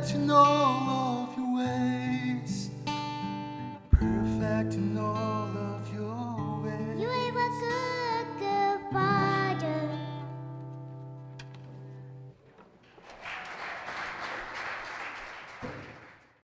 perfect in all of your ways. Perfect in all